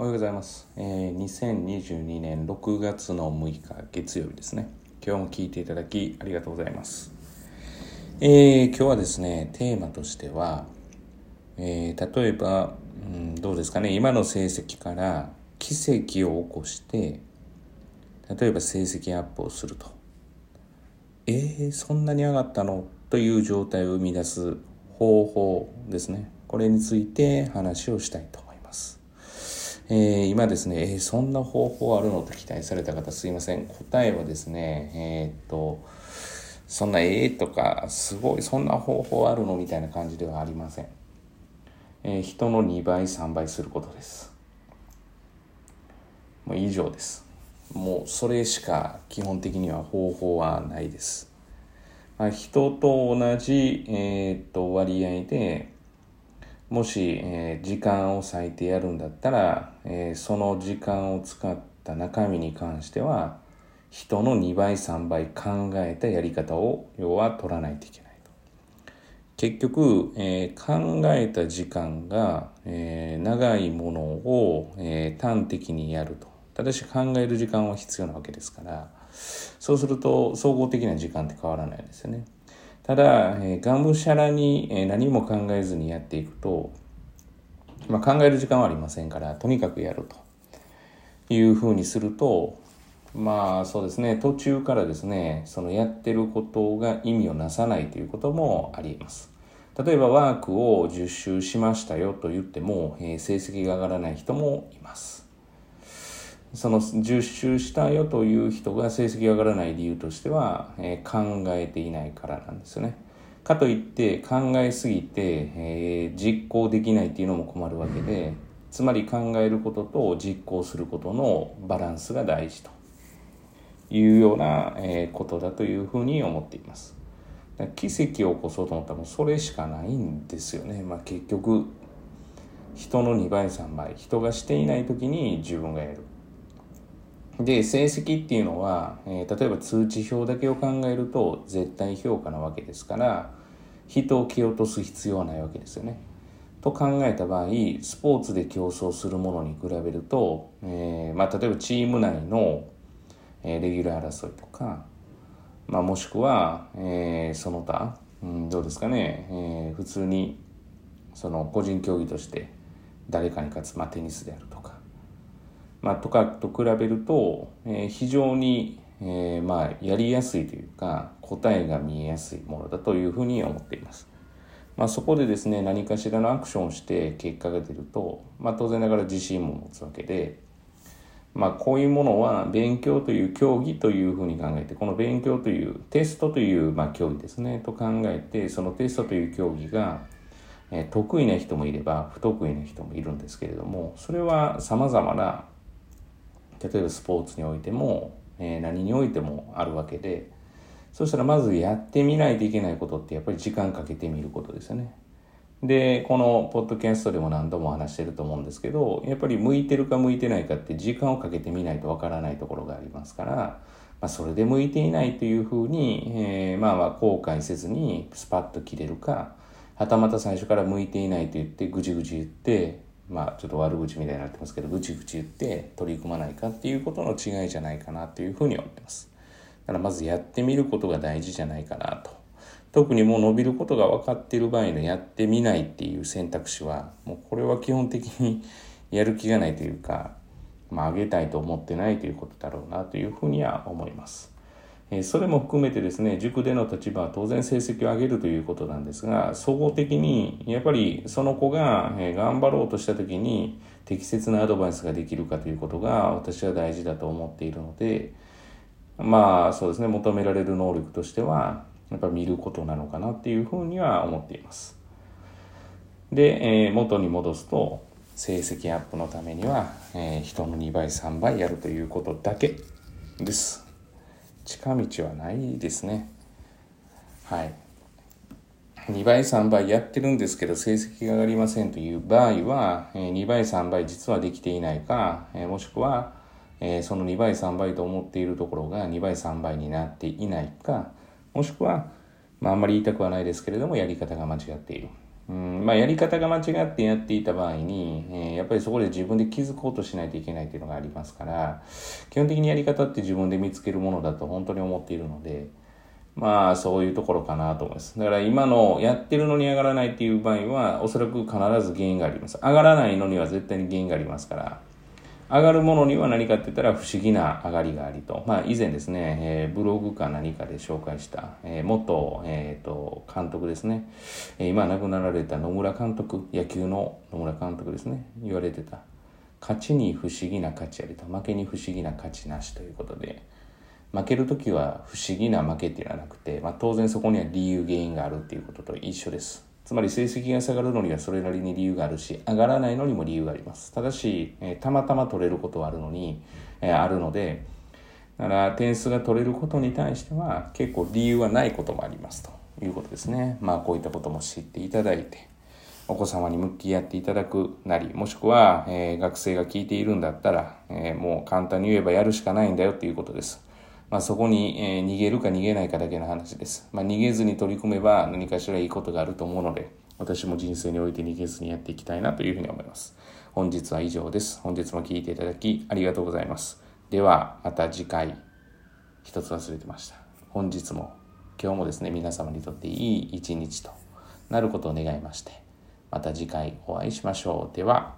おはようございます。えー、2022年6月の6日月曜日ですね。今日も聞いていただきありがとうございます。えー、今日はですね、テーマとしては、えー、例えば、うん、どうですかね、今の成績から奇跡を起こして、例えば成績アップをすると。えー、そんなに上がったの？という状態を生み出す方法ですね。これについて話をしたいと思います。えー、今ですね、えー、そんな方法あるのと期待された方すいません。答えはですね、えー、っと、そんなええとか、すごい、そんな方法あるのみたいな感じではありません。えー、人の2倍、3倍することです。もう以上です。もうそれしか基本的には方法はないです。まあ、人と同じ、えー、っと割合で、もし、えー、時間を割いてやるんだったら、えー、その時間を使った中身に関しては人の2倍3倍考えたやり方を要は取らないといけないと。結局、えー、考えた時間が、え長いものを、え端的にやると。ただし考える時間は必要なわけですから。そうすると総合的な時間って変わらないですよね。ただ、えー、がむしゃらに、え、何も考えずにやっていくと、まあ、考える時間はありませんからとにかくやると。いうふうにするとまあそうですね途中からですねそのやってることが意味をなさないということもありえます。例えばワークを10周しましたよと言っても、えー、成績が上がらない人もいます。その10周したよという人が成績が上がらない理由としては、えー、考えていないからなんですよね。かといって考えすぎて、えー、実行できないっていうのも困るわけでつまり考えることと実行することのバランスが大事というような、え、ことだというふうに思っています。奇跡を起こそうと思ったらもうそれしかないんですよね。まあ、結局人の2倍3倍人がしていない時に自分がやる。で成績っていうのは、えー、例えば通知表だけを考えると絶対評価なわけですから人を蹴落とす必要はないわけですよね。と考えた場合スポーツで競争するものに比べると、えー、まあ、例えばチーム内の、えー、レギュラー争いとか、まあ、もしくは、えその他、うん、どうですかね、え普通にその個人競技として誰かに勝つ、まあ、テニスであるとか。まあ、とかと比べると、えー、非常に、えー、まあ、やりやすいというか答えが見えやすいものだというふうに思っています。まあ、そこでですね何かしらのアクションをして結果が出ると、まあ、当然ながら自信も持つわけで、まあ、こういうものは勉強という競技というふうに考えてこの勉強というテストという、まあ、競技ですねと考えてそのテストという競技がえ得意な人もいれば不得意な人もいるんですけれどもそれはさまざまな例えばスポーツにおいても、えー、何においてもあるわけでそしたらまずやってみないといけないことってやっぱり時間かけてみることですよね。でこのポッドキャストでも何度も話してると思うんですけどやっぱり向いてるか向いてないかって時間をかけてみないとわからないところがありますから、まあ、それで向いていないというふうに、えー、まあまあ後悔せずにスパッと切れるかはたまた最初から向いていないと言ってぐじぐじ言ってまあちょっと悪口みたいになってますけどぐちぐち言って取り組まないかっていうことの違いじゃないかなっていうふうに思ってます。だからまずやってみることが大事じゃないかなと。特にもう伸びることが分かっている場合のやってみないっていう選択肢はもうこれは基本的にやる気がないというかまあ上げたいと思ってないということだろうなというふうには思います。それも含めてですね塾での立場は当然成績を上げるということなんですが総合的にやっぱりその子が頑張ろうとした時に適切なアドバイスができるかということが私は大事だと思っているのでまあそうですね求められる能力としてはやっぱ見ることなのかなっていうふうには思っています。で、え、元に戻すと成績アップのためには、え、人の2倍3倍やるということだけです。近道はないですね。はい。2倍3倍やってるんですけど成績が上がりませんという場合は、2倍3倍実はできていないか、もしくは、その2倍3倍と思っているところが2倍3倍になっていないかもしくは、まあ、あんまり言いたくはないですけれどもやり方が間違っているうんまあ、やり方が間違ってやっていた場合に、えー、やっぱりそこで自分で気づこうとしないといけないというのがありますから基本的にやり方って自分で見つけるものだと本当に思っているのでまあそういうところかなと思います。だから今のやってるのに上がらないっていう場合はおそらく必ず原因があります。上がらないのには絶対に原因がありますから上がるものには何かって言ったら不思議な上がりがありと。まあ以前ですね、えー、ブログか何かで紹介した、えー、元、え、ー、と、監督ですね。えー、今亡くなられた野村監督、野球の野村監督ですね。言われてた。勝ちに不思議な価値ありと。負けに不思議な価値なしということで。負ける時は不思議な負けっていうのはなくて、まあ当然そこには理由原因があるっていうことと一緒です。つまり成績が下がるのにはそれなりに理由があるし、上がらないのにも理由があります。ただし、えー、たまたま取れることはあるのに、えー、あるので、だから点数が取れることに対しては結構理由はないこともありますということですね。まあこういったことも知っていただいて、お子様に向き合っていただくなり、もしくは、えー、学生が聞いているんだったら、えもう簡単に言えばやるしかないんだよっていうことです。まあ、そこに、え、逃げるか逃げないかだけの話です。まあ、逃げずに取り組めば何かしらいいことがあると思うので、私も人生において逃げずにやっていきたいなというふうに思います。本日は以上です。本日も聴いていただきありがとうございます。では、また次回、一つ忘れてました。本日も、今日もですね、皆様にとっていい一日となることを願いまして、また次回お会いしましょう。では、